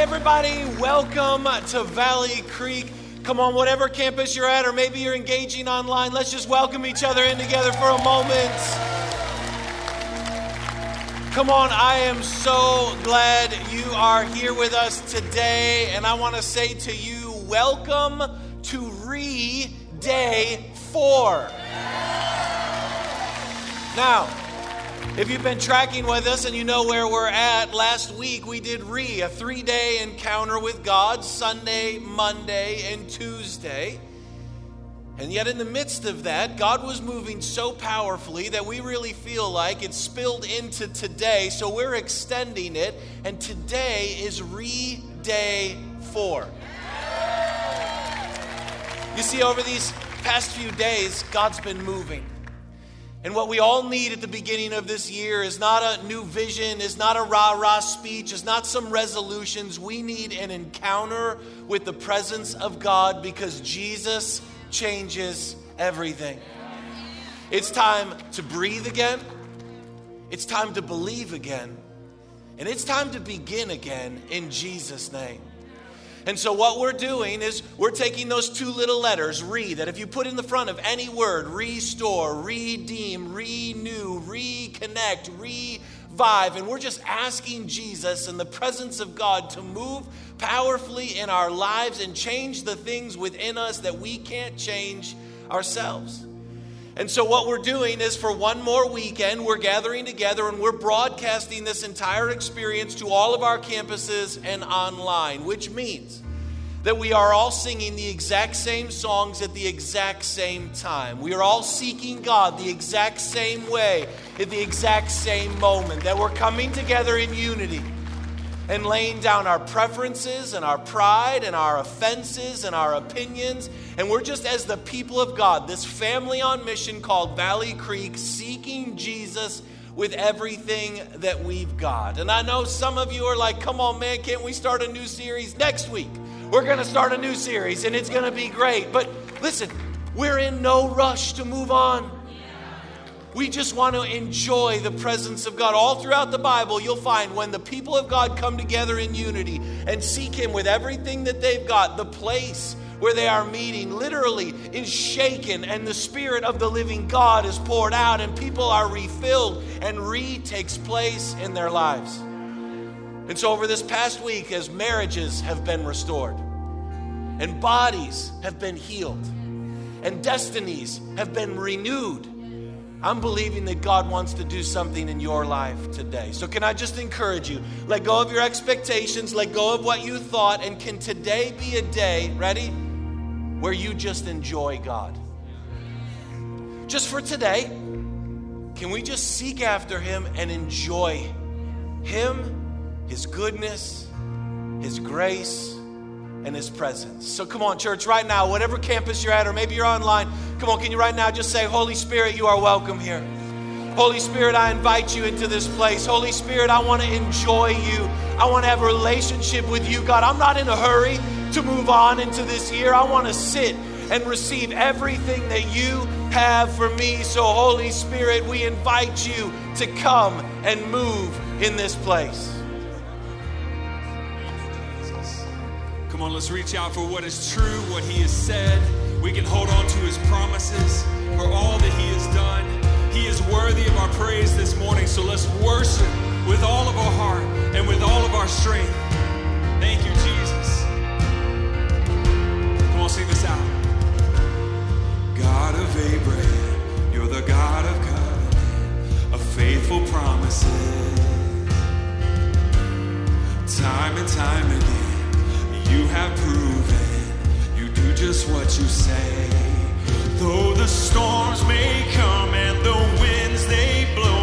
everybody. Welcome to Valley Creek. Come on, whatever campus you're at, or maybe you're engaging online, let's just welcome each other in together for a moment. Come on, I am so glad you are here with us today, and I want to say to you, welcome to Re Day 4. Now, if you've been tracking with us and you know where we're at, last week we did Re, a three day encounter with God, Sunday, Monday, and Tuesday. And yet, in the midst of that, God was moving so powerfully that we really feel like it spilled into today. So we're extending it. And today is Re Day 4. You see, over these past few days, God's been moving. And what we all need at the beginning of this year is not a new vision, is not a rah rah speech, is not some resolutions. We need an encounter with the presence of God because Jesus changes everything. It's time to breathe again, it's time to believe again, and it's time to begin again in Jesus' name. And so, what we're doing is we're taking those two little letters, re, that if you put in the front of any word, restore, redeem, renew, reconnect, revive, and we're just asking Jesus and the presence of God to move powerfully in our lives and change the things within us that we can't change ourselves. And so, what we're doing is for one more weekend, we're gathering together and we're broadcasting this entire experience to all of our campuses and online, which means that we are all singing the exact same songs at the exact same time. We are all seeking God the exact same way at the exact same moment, that we're coming together in unity and laying down our preferences and our pride and our offenses and our opinions. And we're just, as the people of God, this family on mission called Valley Creek, seeking Jesus with everything that we've got. And I know some of you are like, come on, man, can't we start a new series next week? We're going to start a new series and it's going to be great. But listen, we're in no rush to move on. We just want to enjoy the presence of God. All throughout the Bible, you'll find when the people of God come together in unity and seek Him with everything that they've got, the place where they are meeting literally is shaken, and the Spirit of the living God is poured out, and people are refilled, and re takes place in their lives. And so, over this past week, as marriages have been restored, and bodies have been healed, and destinies have been renewed I'm believing that God wants to do something in your life today. So, can I just encourage you? Let go of your expectations, let go of what you thought, and can today be a day, ready, where you just enjoy God? Just for today, can we just seek after Him and enjoy Him, His goodness, His grace? And His presence. So come on, church, right now, whatever campus you're at, or maybe you're online, come on, can you right now just say, Holy Spirit, you are welcome here. Holy Spirit, I invite you into this place. Holy Spirit, I want to enjoy you. I want to have a relationship with you, God. I'm not in a hurry to move on into this year. I want to sit and receive everything that you have for me. So, Holy Spirit, we invite you to come and move in this place. Come on, let's reach out for what is true, what He has said. We can hold on to His promises for all that He has done. He is worthy of our praise this morning, so let's worship with all of our heart and with all of our strength. Thank you, Jesus. Come on, sing this out. God of Abraham, you're the God of covenant, of faithful promises. Time and time again you have proven you do just what you say. Though the storms may come and the winds they blow,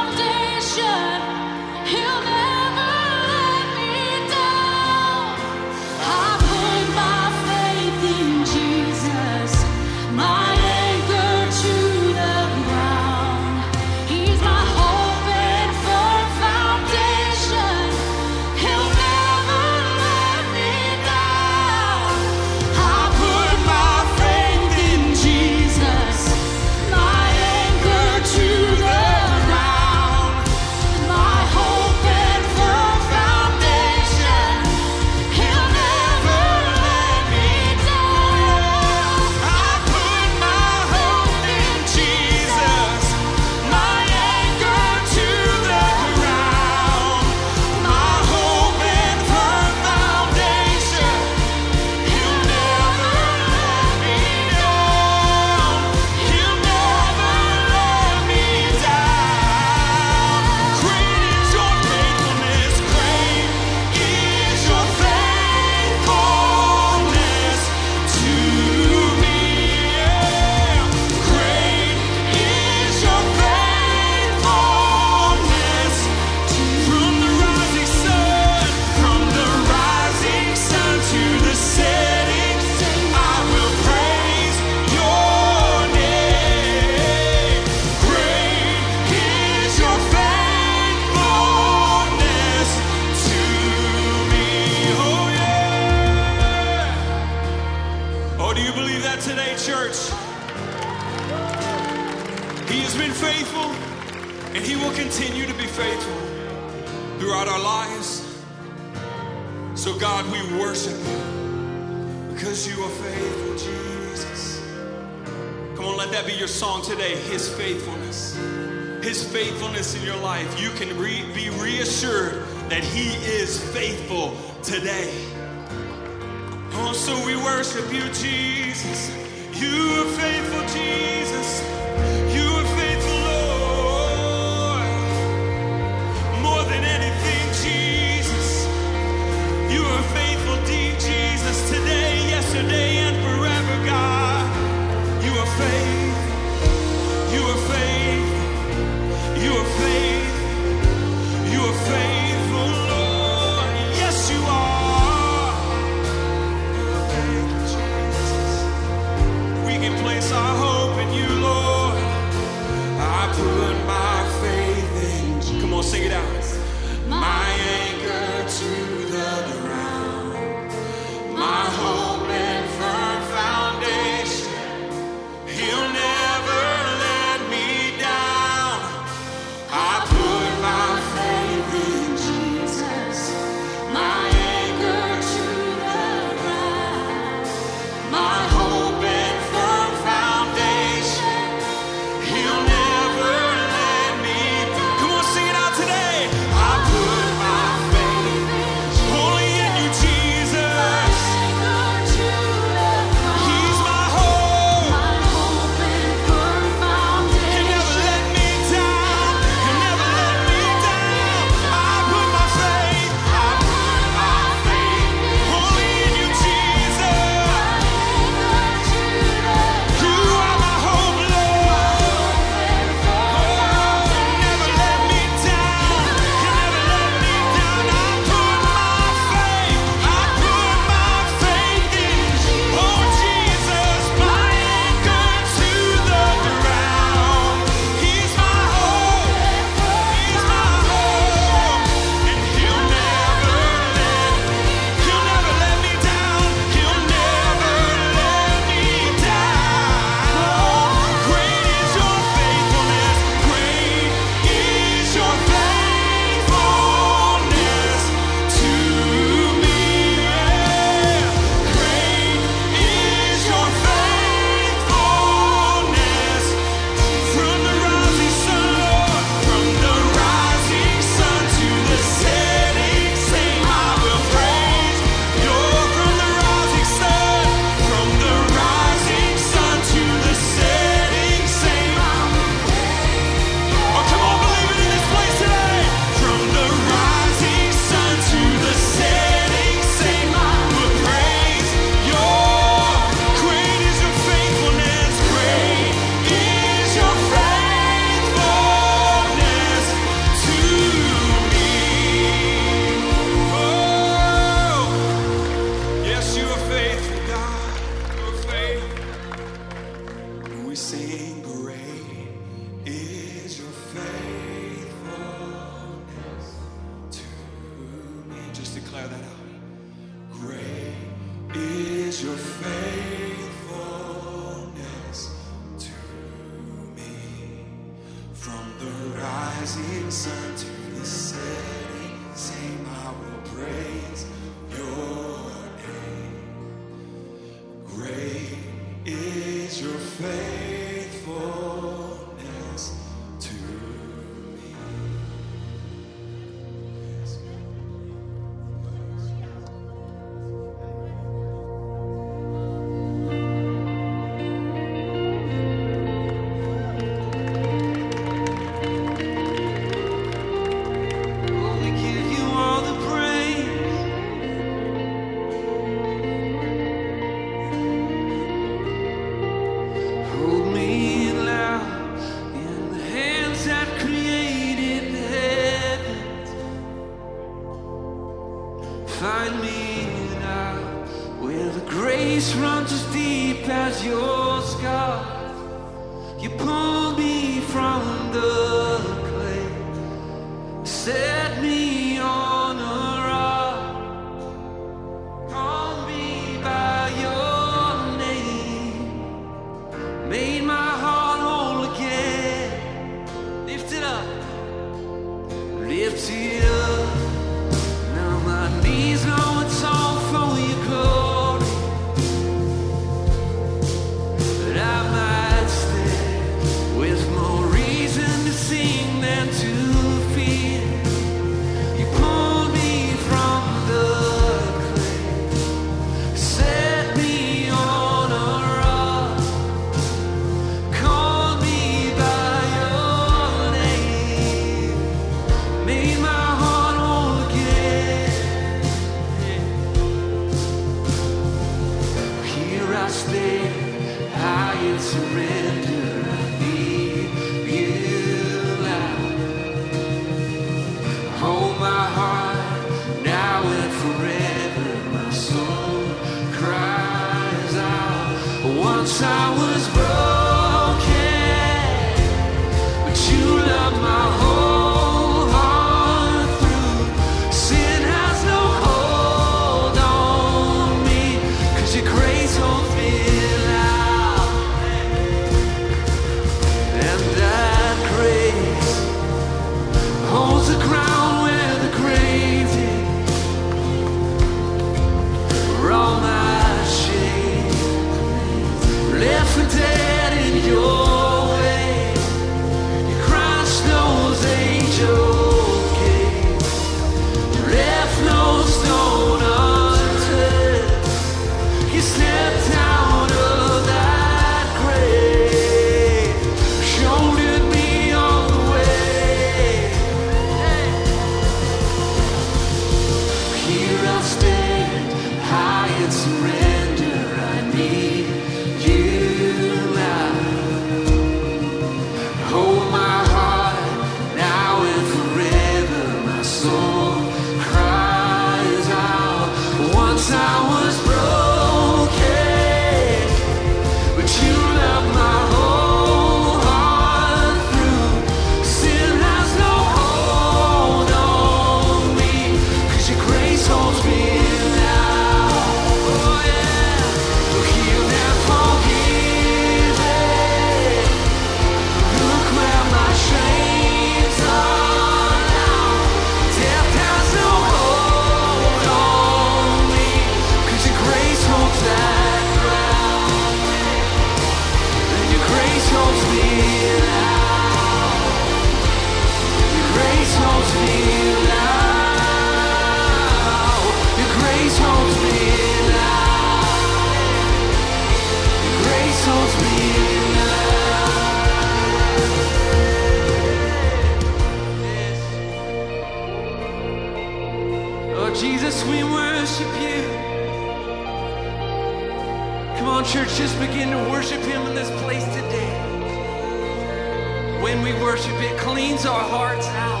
When we worship, it cleans our hearts out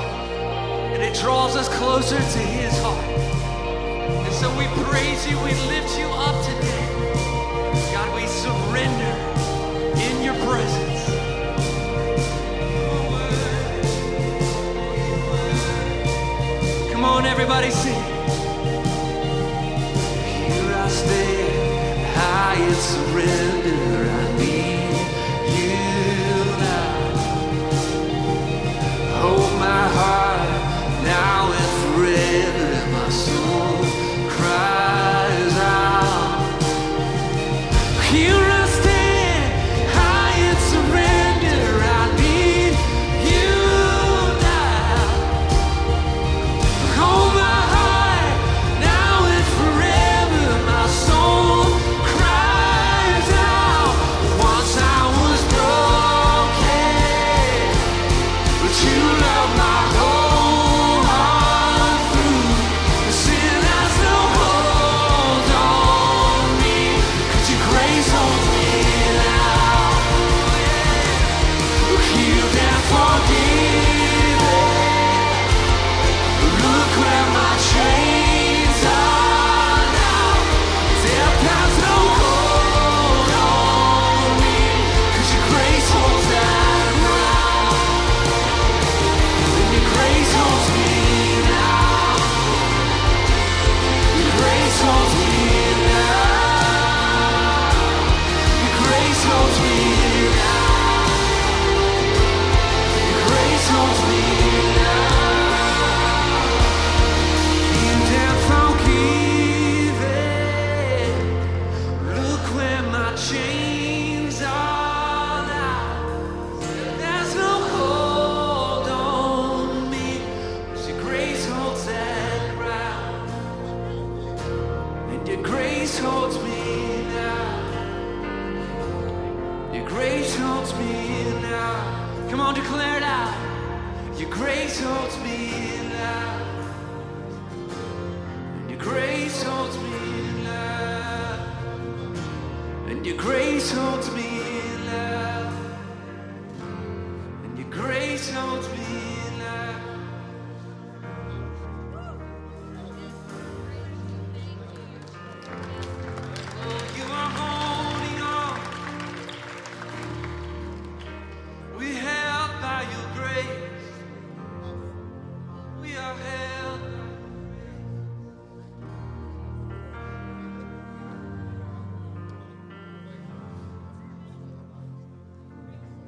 and it draws us closer to His heart. And so we praise you, we lift you up today. God, we surrender in your presence. Come on, everybody, sing. Here I stand, I surrender.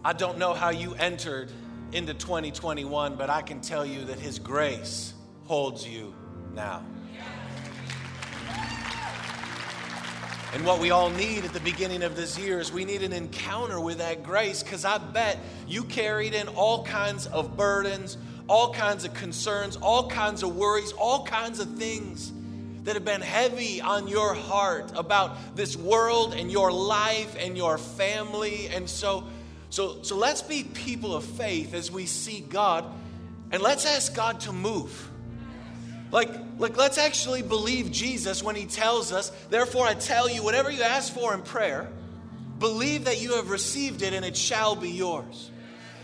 I don't know how you entered into 2021, but I can tell you that His grace holds you now. And what we all need at the beginning of this year is we need an encounter with that grace because I bet you carried in all kinds of burdens, all kinds of concerns, all kinds of worries, all kinds of things that have been heavy on your heart about this world and your life and your family. And so, so, so let's be people of faith as we see God and let's ask God to move. Like, like, let's actually believe Jesus when he tells us, therefore I tell you, whatever you ask for in prayer, believe that you have received it and it shall be yours.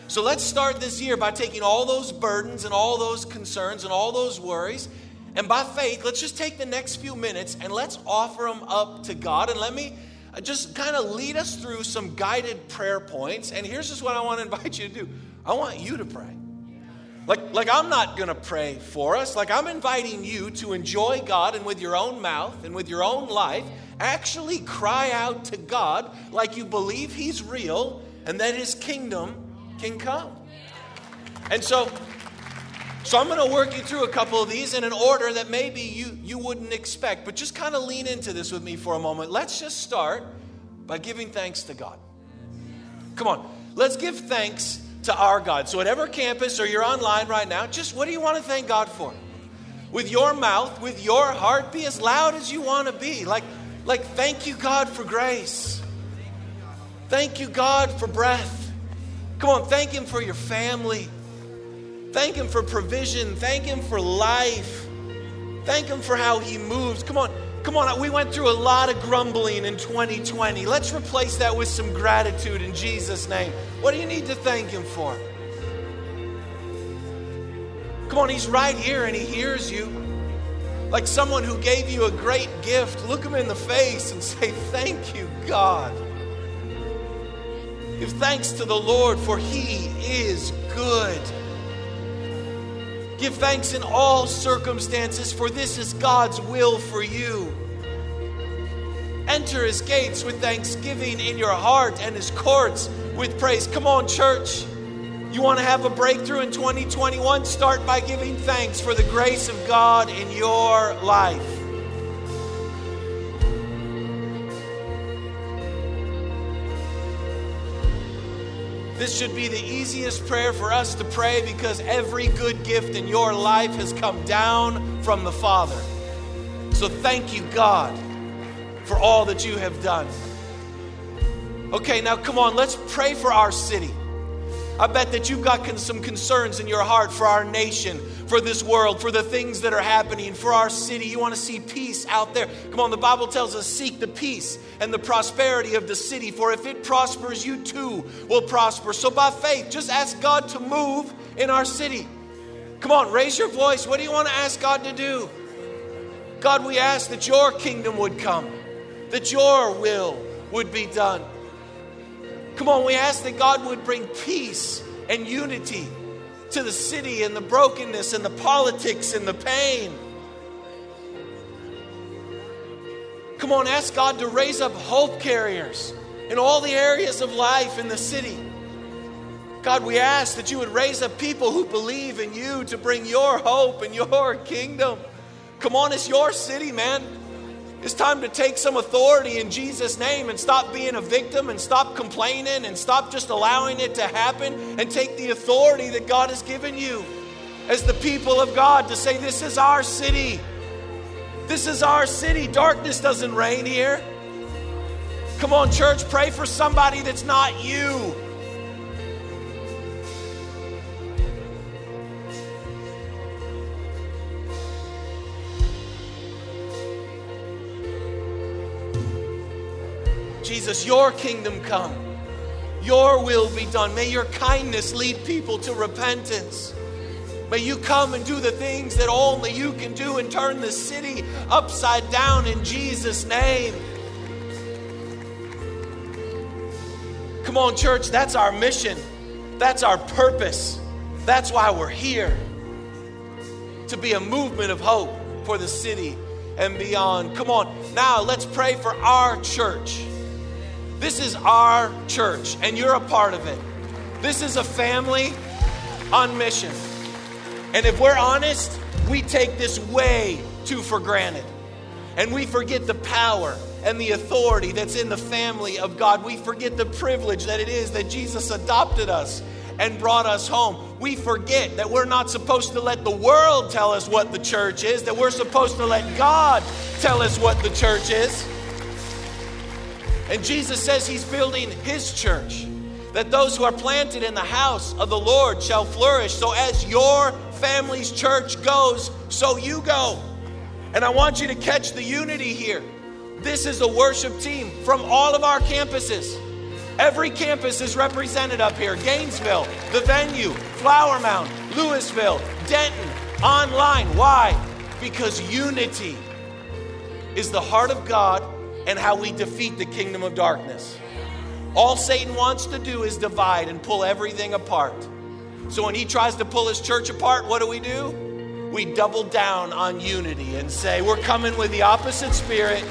So let's start this year by taking all those burdens and all those concerns and all those worries, and by faith, let's just take the next few minutes and let's offer them up to God. And let me just kind of lead us through some guided prayer points. And here's just what I want to invite you to do I want you to pray. Like, like I'm not going to pray for us. Like, I'm inviting you to enjoy God and with your own mouth and with your own life, actually cry out to God like you believe He's real and that His kingdom can come. And so, so I'm going to work you through a couple of these in an order that maybe you, you wouldn't expect, but just kind of lean into this with me for a moment. Let's just start by giving thanks to God. Come on, let's give thanks to our God. So, whatever campus or you're online right now, just what do you want to thank God for? With your mouth, with your heart, be as loud as you want to be. Like, like thank you, God, for grace. Thank you, God, for breath. Come on, thank Him for your family. Thank Him for provision. Thank Him for life. Thank Him for how He moves. Come on, Come on, we went through a lot of grumbling in 2020. Let's replace that with some gratitude in Jesus' name. What do you need to thank Him for? Come on, He's right here and He hears you. Like someone who gave you a great gift, look Him in the face and say, Thank you, God. Give thanks to the Lord, for He is good. Give thanks in all circumstances, for this is God's will for you. Enter his gates with thanksgiving in your heart and his courts with praise. Come on, church. You want to have a breakthrough in 2021? Start by giving thanks for the grace of God in your life. This should be the easiest prayer for us to pray because every good gift in your life has come down from the Father. So thank you, God, for all that you have done. Okay, now come on, let's pray for our city. I bet that you've got some concerns in your heart for our nation, for this world, for the things that are happening, for our city. You want to see peace out there. Come on, the Bible tells us seek the peace and the prosperity of the city, for if it prospers, you too will prosper. So by faith, just ask God to move in our city. Come on, raise your voice. What do you want to ask God to do? God, we ask that your kingdom would come, that your will would be done. Come on, we ask that God would bring peace and unity to the city and the brokenness and the politics and the pain. Come on, ask God to raise up hope carriers in all the areas of life in the city. God, we ask that you would raise up people who believe in you to bring your hope and your kingdom. Come on, it's your city, man. It's time to take some authority in Jesus' name and stop being a victim and stop complaining and stop just allowing it to happen and take the authority that God has given you as the people of God to say, This is our city. This is our city. Darkness doesn't reign here. Come on, church, pray for somebody that's not you. Jesus, your kingdom come. Your will be done. May your kindness lead people to repentance. May you come and do the things that only you can do and turn the city upside down in Jesus' name. Come on, church, that's our mission. That's our purpose. That's why we're here. To be a movement of hope for the city and beyond. Come on, now let's pray for our church. This is our church, and you're a part of it. This is a family on mission. And if we're honest, we take this way too for granted. And we forget the power and the authority that's in the family of God. We forget the privilege that it is that Jesus adopted us and brought us home. We forget that we're not supposed to let the world tell us what the church is, that we're supposed to let God tell us what the church is. And Jesus says he's building his church, that those who are planted in the house of the Lord shall flourish. So as your family's church goes, so you go. And I want you to catch the unity here. This is a worship team from all of our campuses. Every campus is represented up here Gainesville, the venue, Flower Mound, Lewisville, Denton, online. Why? Because unity is the heart of God and how we defeat the kingdom of darkness. All Satan wants to do is divide and pull everything apart. So when he tries to pull his church apart, what do we do? We double down on unity and say, we're coming with the opposite spirit.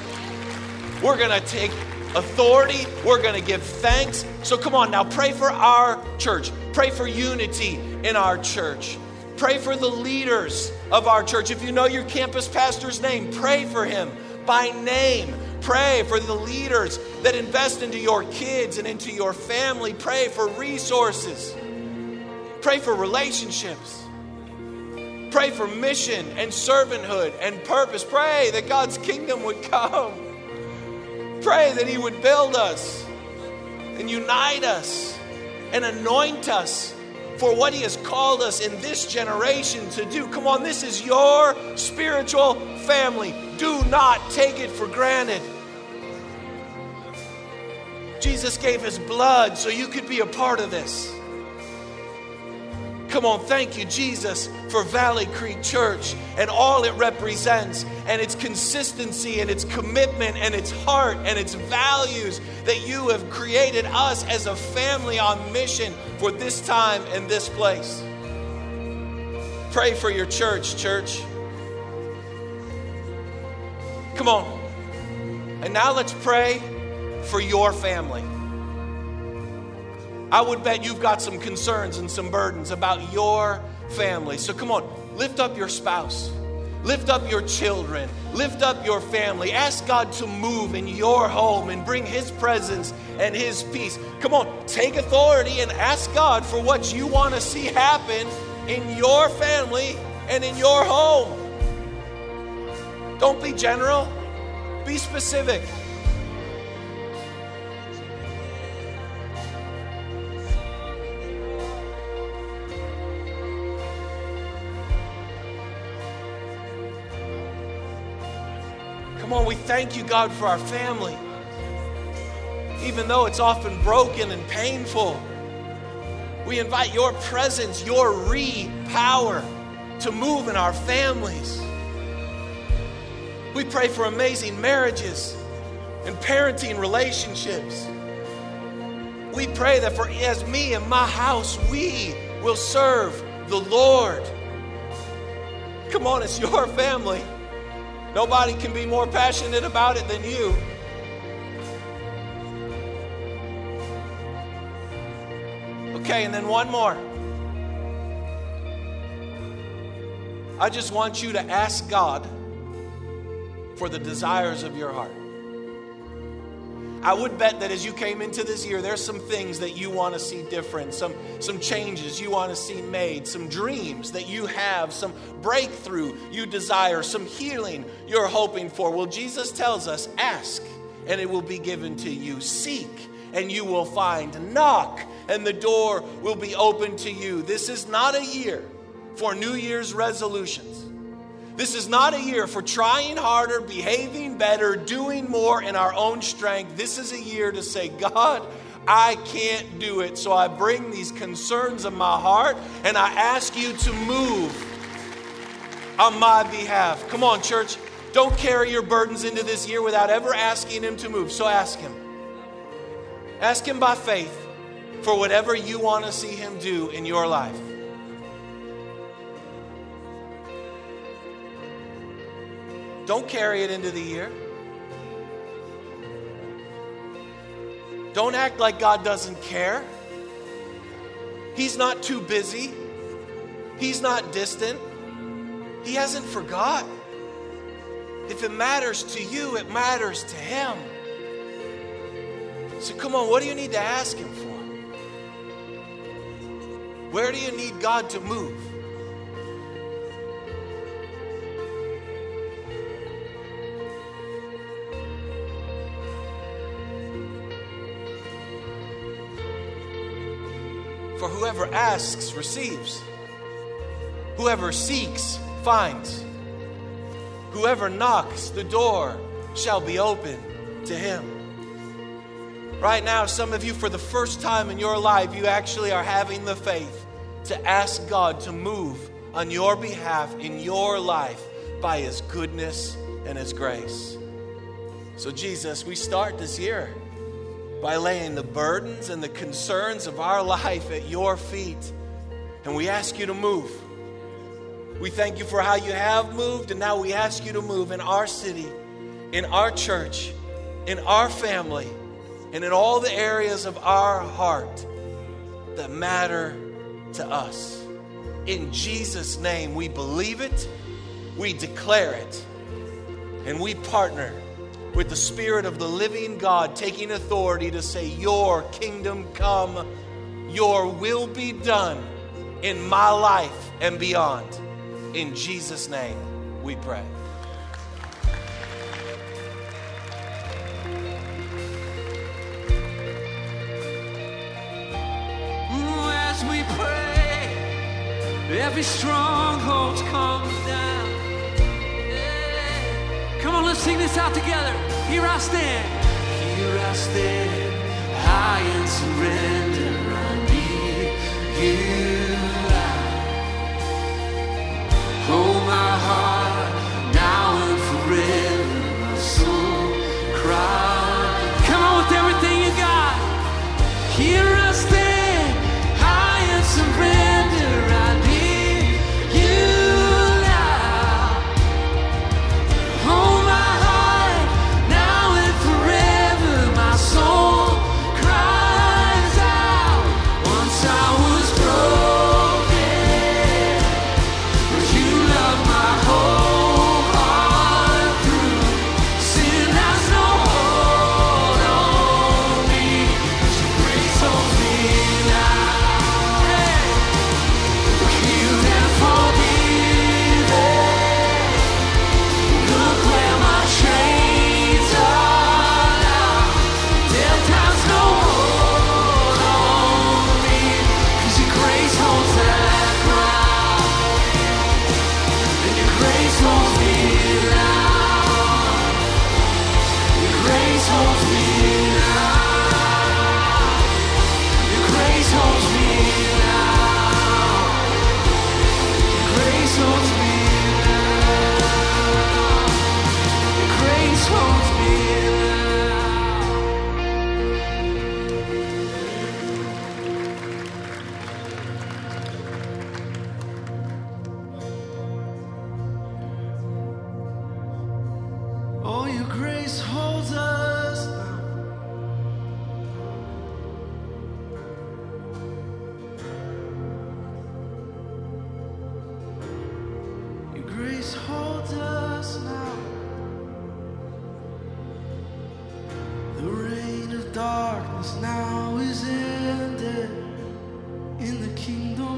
We're going to take authority. We're going to give thanks. So come on now, pray for our church. Pray for unity in our church. Pray for the leaders of our church. If you know your campus pastor's name, pray for him by name. Pray for the leaders that invest into your kids and into your family. Pray for resources. Pray for relationships. Pray for mission and servanthood and purpose. Pray that God's kingdom would come. Pray that He would build us and unite us and anoint us for what He has called us in this generation to do. Come on, this is your spiritual family. Do not take it for granted. Jesus gave His blood so you could be a part of this. Come on, thank you, Jesus, for Valley Creek Church and all it represents, and its consistency, and its commitment, and its heart, and its values that you have created us as a family on mission for this time and this place. Pray for your church, church. Come on. And now let's pray for your family. I would bet you've got some concerns and some burdens about your family. So come on, lift up your spouse. Lift up your children. Lift up your family. Ask God to move in your home and bring His presence and His peace. Come on, take authority and ask God for what you want to see happen in your family and in your home. Don't be general, be specific. Come on, we thank you, God, for our family. Even though it's often broken and painful, we invite your presence, your re power to move in our families. We pray for amazing marriages and parenting relationships. We pray that for as me and my house, we will serve the Lord. Come on, it's your family. Nobody can be more passionate about it than you. Okay, and then one more. I just want you to ask God for the desires of your heart. I would bet that as you came into this year, there's some things that you want to see different, some, some changes you want to see made, some dreams that you have, some breakthrough you desire, some healing you're hoping for. Well, Jesus tells us ask, and it will be given to you. Seek, and you will find. Knock, and the door will be open to you. This is not a year for New Year's resolutions. This is not a year for trying harder, behaving better, doing more in our own strength. This is a year to say, God, I can't do it. So I bring these concerns of my heart and I ask you to move on my behalf. Come on, church. Don't carry your burdens into this year without ever asking Him to move. So ask Him. Ask Him by faith for whatever you want to see Him do in your life. Don't carry it into the year. Don't act like God doesn't care. He's not too busy. He's not distant. He hasn't forgot. If it matters to you, it matters to Him. So come on, what do you need to ask Him for? Where do you need God to move? Whoever asks receives, whoever seeks finds, whoever knocks, the door shall be open to him. Right now, some of you, for the first time in your life, you actually are having the faith to ask God to move on your behalf in your life by His goodness and His grace. So, Jesus, we start this year by laying the burdens and the concerns of our life at your feet. And we ask you to move. We thank you for how you have moved, and now we ask you to move in our city, in our church, in our family, and in all the areas of our heart that matter to us. In Jesus' name, we believe it, we declare it, and we partner with the Spirit of the living God taking authority to say, Your kingdom come, your will be done in my life and beyond. In Jesus' name, we pray. As we pray, every stronghold comes down. Come on, let's sing this out together. Here I stand. Here I stand, high and surrender. I need you. I hold my heart.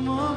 Mama.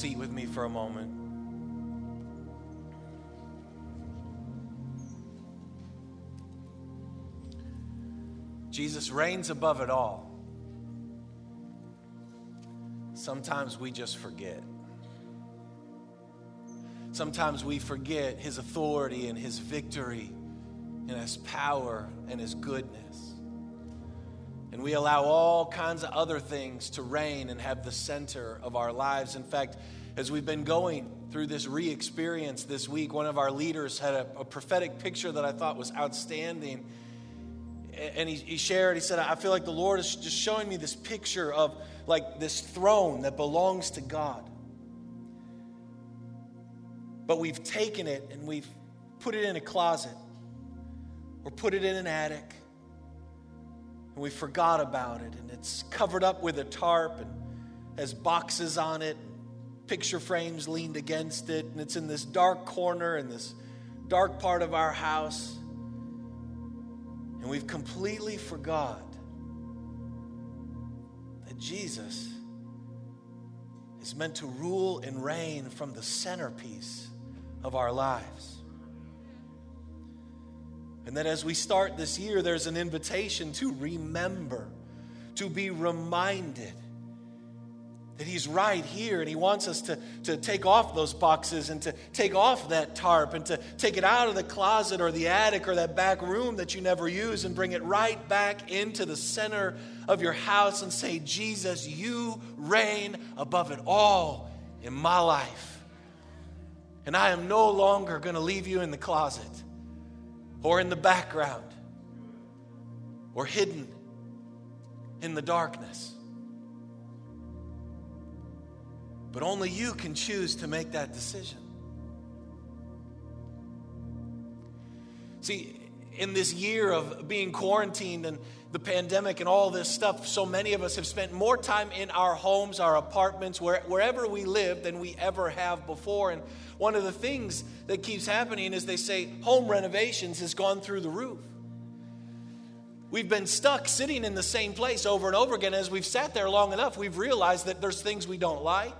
Seat with me for a moment? Jesus reigns above it all. Sometimes we just forget. Sometimes we forget his authority and his victory and his power and his goodness. And we allow all kinds of other things to reign and have the center of our lives. In fact, as we've been going through this re experience this week, one of our leaders had a, a, prophetic picture that I thought was outstanding. And he, he shared, he said, I feel like the Lord is just showing me this picture of like this throne that belongs to God. But we've taken it and we've put it in a closet or put it in an attic and we forgot about it and it's covered up with a tarp and has boxes on it picture frames leaned against it and it's in this dark corner in this dark part of our house and we've completely forgot that Jesus is meant to rule and reign from the centerpiece of our lives. And that as we start this year, there's an invitation to remember, to be reminded that He's right here and He wants us to, to take off those boxes and to take off that tarp and to take it out of the closet or the attic or that back room that you never use and bring it right back into the center of your house and say, Jesus, you reign above it all in my life. And I am no longer going to leave you in the closet or in the background or hidden in the darkness. But only you can choose to make that decision. See, in this year of being quarantined and the pandemic and all this stuff, so many of us have spent more time in our homes, our apartments, where, wherever we live than we ever have before. And one of the things that keeps happening is they say home renovations has gone through the roof. We've been stuck sitting in the same place over and over again. As we've sat there long enough, we've realized that there's things we don't like.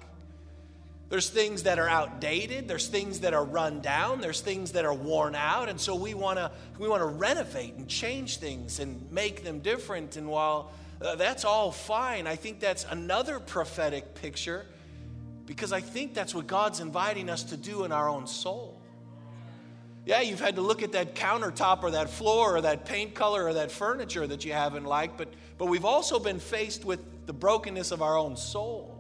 There's things that are outdated, there's things that are run down, there's things that are worn out, and so we want to we want to renovate and change things and make them different. And while uh, that's all fine, I think that's another prophetic picture because I think that's what God's inviting us to do in our own soul. Yeah, you've had to look at that countertop or that floor or that paint color or that furniture that you haven't liked, but but we've also been faced with the brokenness of our own soul.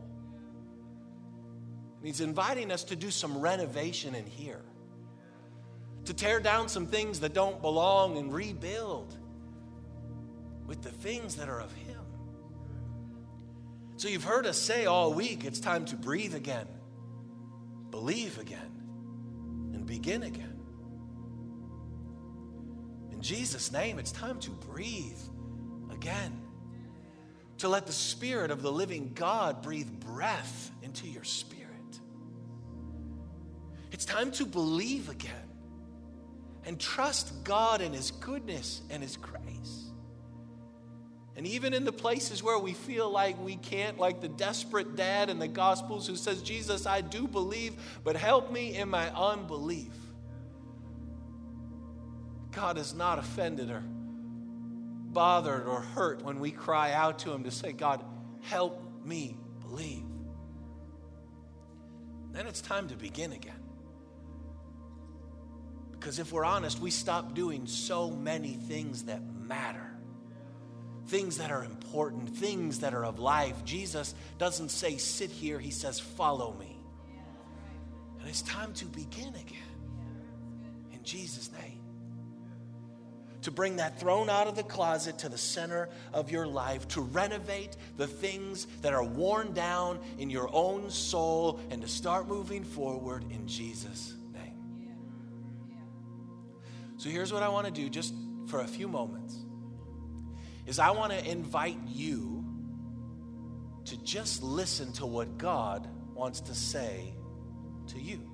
And he's inviting us to do some renovation in here, to tear down some things that don't belong and rebuild with the things that are of him. So you've heard us say all week it's time to breathe again, believe again, and begin again. In Jesus' name, it's time to breathe again. To let the Spirit of the living God breathe breath into your spirit. It's time to believe again and trust God and His goodness and His grace. And even in the places where we feel like we can't, like the desperate dad in the Gospels who says, Jesus, I do believe, but help me in my unbelief. God is not offended or bothered or hurt when we cry out to Him to say, God, help me believe. Then it's time to begin again. Because if we're honest, we stop doing so many things that matter things that are important, things that are of life. Jesus doesn't say, sit here, he says, follow me. And it's time to begin again. In Jesus' name. To bring that throne out of the closet to the center of your life, to renovate the things that are worn down in your own soul, and to start moving forward in Jesus'. So here's what I want to do just for a few moments is I want to invite you to just listen to what God wants to say to you.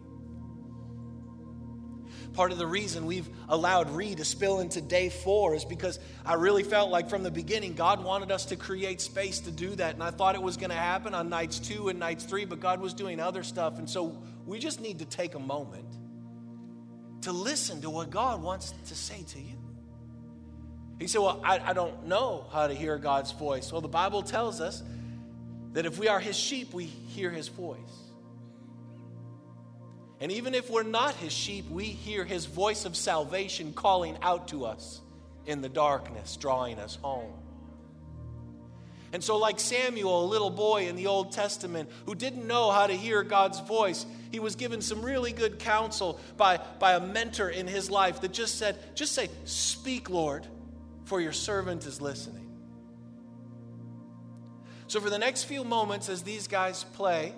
Part of the reason we've allowed Reed to spill into day four is because I really felt like from the beginning God wanted us to create space to do that. And I thought it was going to happen on nights two and nights three, but God was doing other stuff. And so we just need to take a moment to listen to what God wants to say to you. He said, Well, I, I don't know how to hear God's voice. Well, the Bible tells us that if we are his sheep, we hear his voice. And even if we're not his sheep, we hear his voice of salvation calling out to us in the darkness, drawing us home. And so, like Samuel, a little boy in the Old Testament who didn't know how to hear God's voice, he was given some really good counsel by, by a mentor in his life that just said, just say, Speak, Lord for your servant is listening. So, for the next few moments, as these guys play,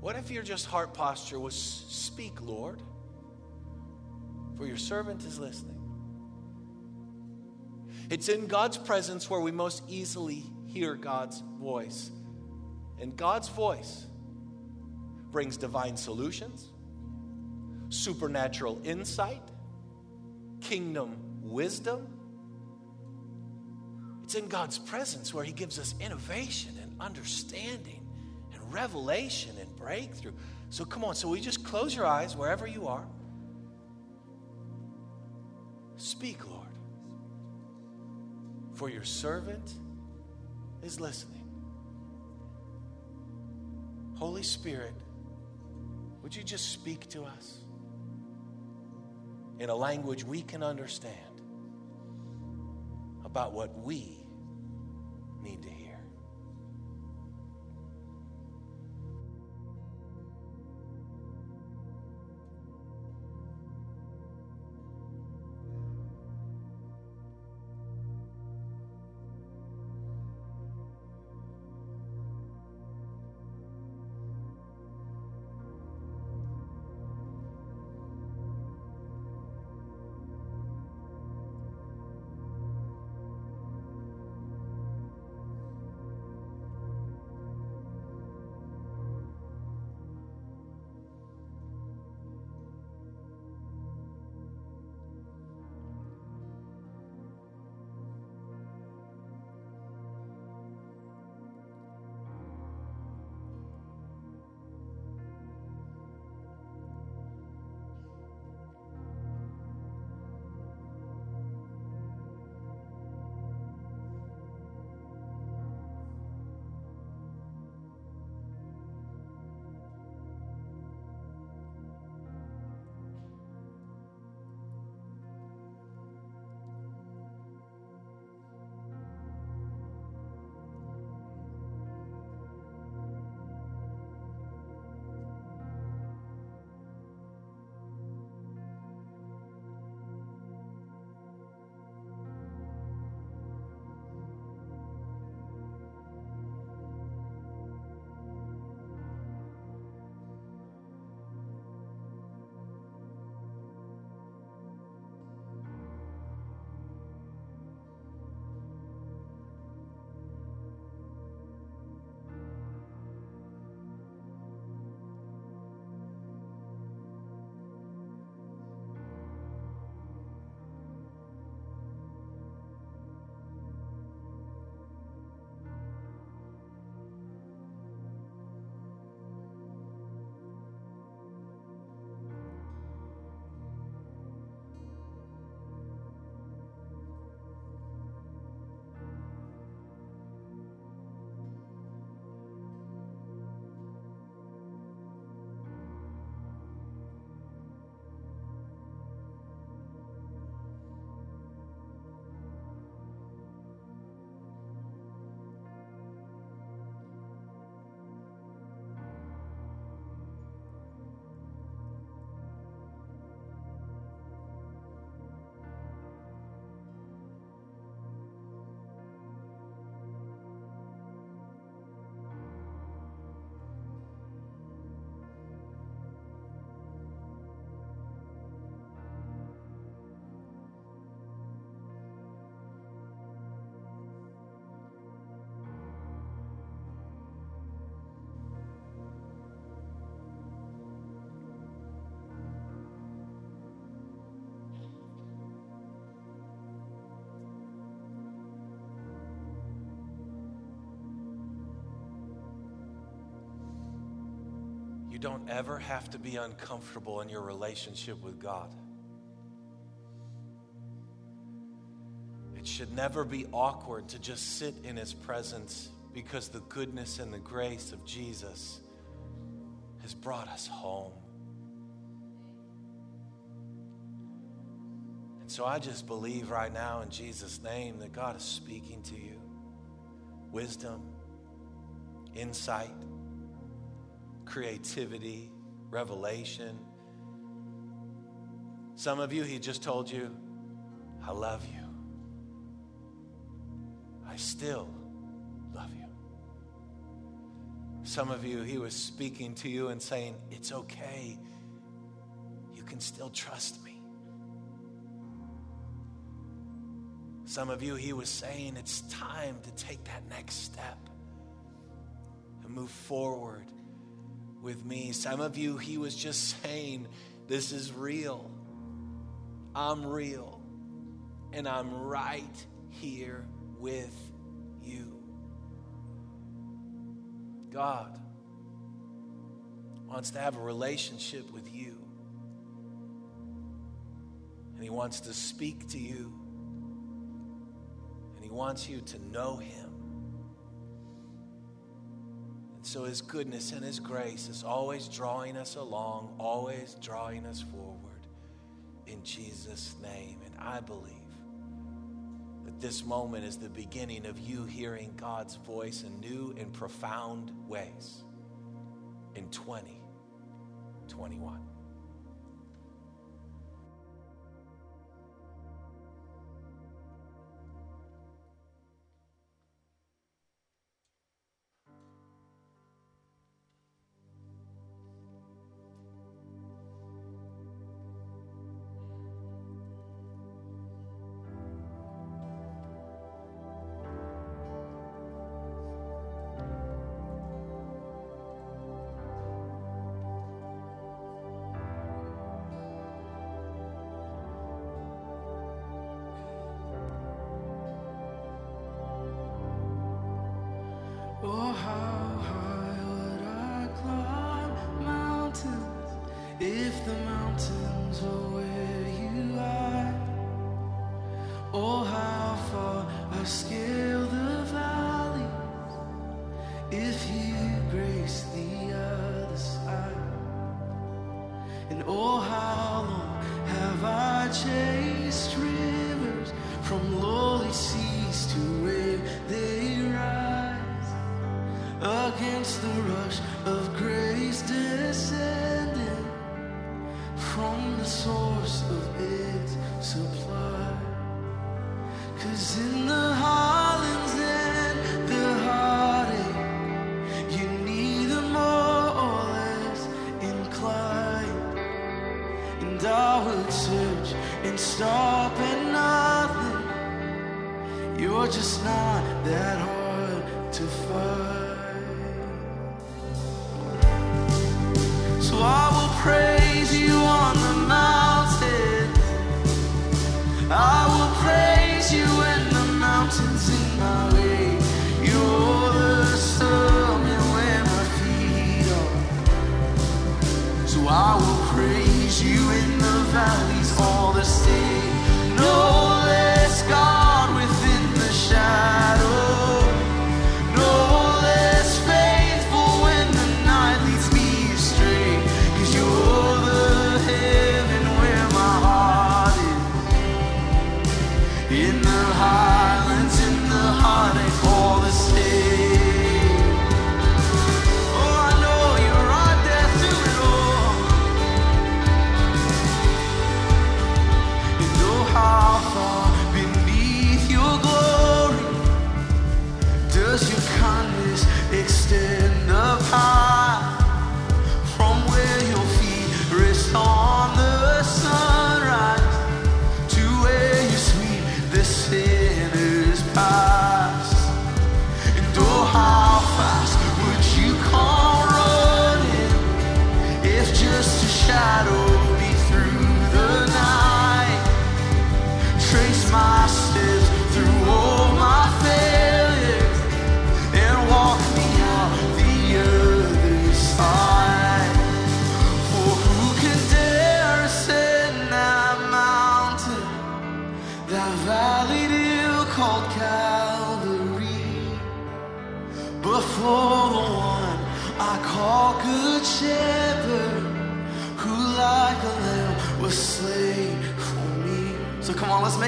what if your just heart posture was speak, Lord, for your servant is listening? It's in God's presence where we most easily hear God's voice. And God's voice brings divine solutions, supernatural insight, kingdom wisdom. It's in God's presence where He gives us innovation and understanding and revelation and breakthrough. So come on, so we just close your eyes wherever you are. Speak, Lord, for your servant is listening. Holy Spirit, would you just speak to us in a language we can understand? about what we need to hear. You don't ever have to be uncomfortable in your relationship with God. It should never be awkward to just sit in His presence because the goodness and the grace of Jesus has brought us home. And so I just believe right now in Jesus' name that God is speaking to you wisdom, insight, creativity, revelation. Some of you, He just told you, I love you. I still love you. Some of you, He was speaking to you and saying, It's okay. You can still trust me. Some of you, He was saying, It's time to take that next step and move forward with me. Some of you, He was just saying, This is real. I'm real. And I'm right here with you. God wants to have a relationship with you. And He wants to speak to you. And He wants you to know Him. So His goodness and His grace is always drawing us along, always drawing us forward in Jesus' name. And I believe that this moment is the beginning of you hearing God's voice in new and profound ways in 2021.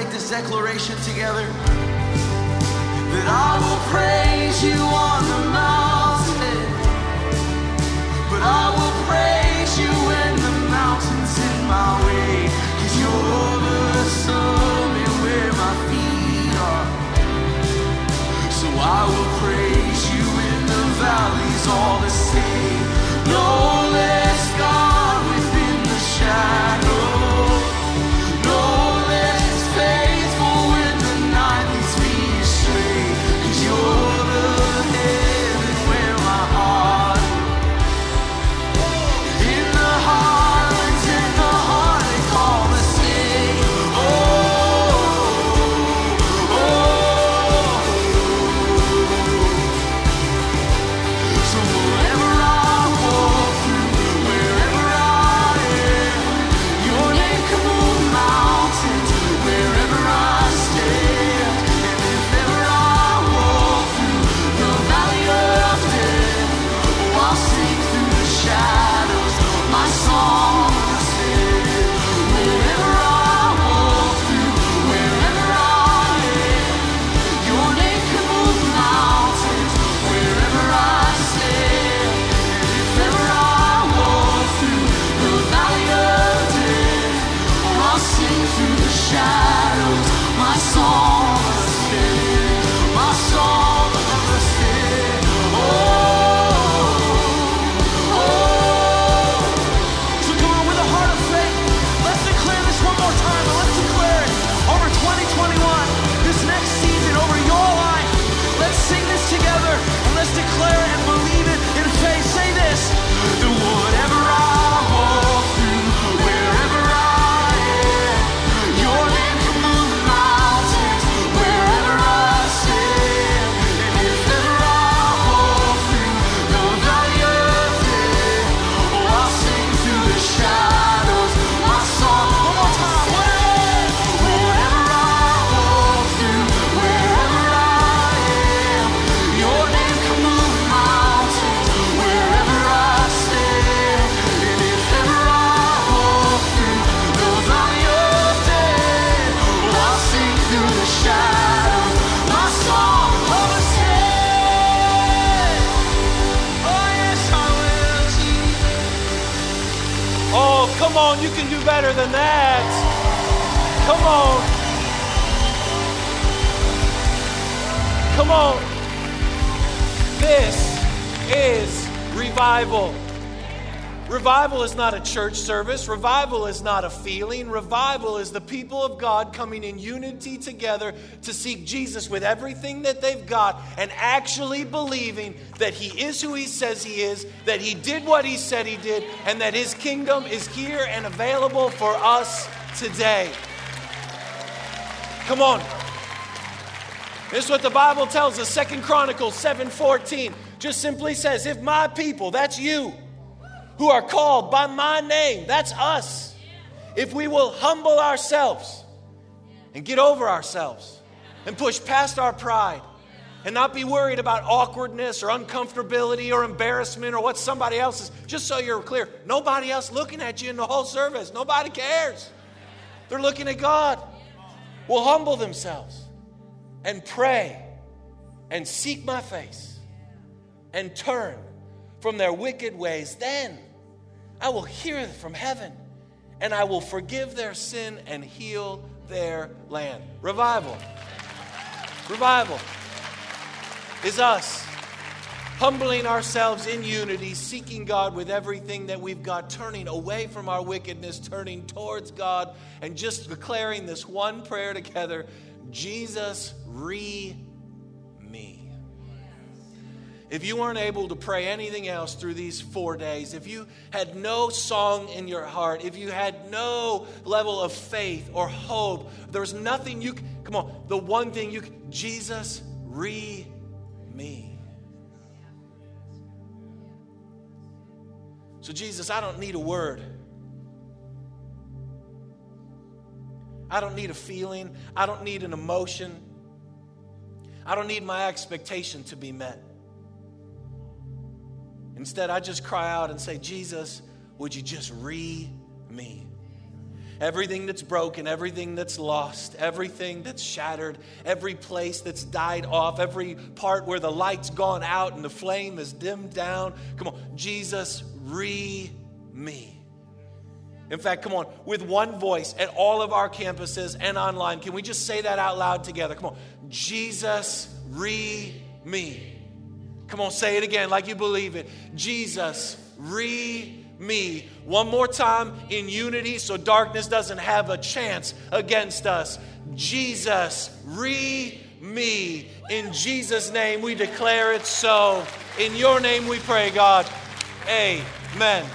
Make this declaration together. That I will praise you on the mountain, but I will praise you when the mountain's in my way. Cause you're the summit where my feet are. So I will not a church service. Revival is not a feeling. Revival is the people of God coming in unity together to seek Jesus with everything that they've got and actually believing that He is who He says He is, that He did what He said He did, and that His kingdom is here and available for us today. Come on. This is what the Bible tells us. Second Chronicles 7:14 just simply says, if my people, that's you, who are called by my name, that's us. If we will humble ourselves and get over ourselves and push past our pride and not be worried about awkwardness or uncomfortability or embarrassment or what somebody else is, just so you're clear, nobody else looking at you in the whole service. Nobody cares. They're looking at God. Will humble themselves and pray and seek my face and turn from their wicked ways, then I will hear from heaven and I will forgive their sin and heal their land. Revival. Revival is us humbling ourselves in unity, seeking God with everything that we've got, turning away from our wickedness, turning towards God, and just declaring this one prayer together Jesus, re me. If you weren't able to pray anything else through these four days, if you had no song in your heart, if you had no level of faith or hope, there was nothing you, come on, the one thing you, Jesus, re me. So, Jesus, I don't need a word. I don't need a feeling. I don't need an emotion. I don't need my expectation to be met. Instead, I just cry out and say, Jesus, would you just re me? Everything that's broken, everything that's lost, everything that's shattered, every place that's died off, every part where the light's gone out and the flame is dimmed down. Come on, Jesus, re me. In fact, come on, with one voice at all of our campuses and online, can we just say that out loud together? Come on, Jesus, re me. Come on, say it again like you believe it. Jesus, re me. One more time in unity so darkness doesn't have a chance against us. Jesus, re me. In Jesus' name, we declare it so. In your name, we pray, God. Amen.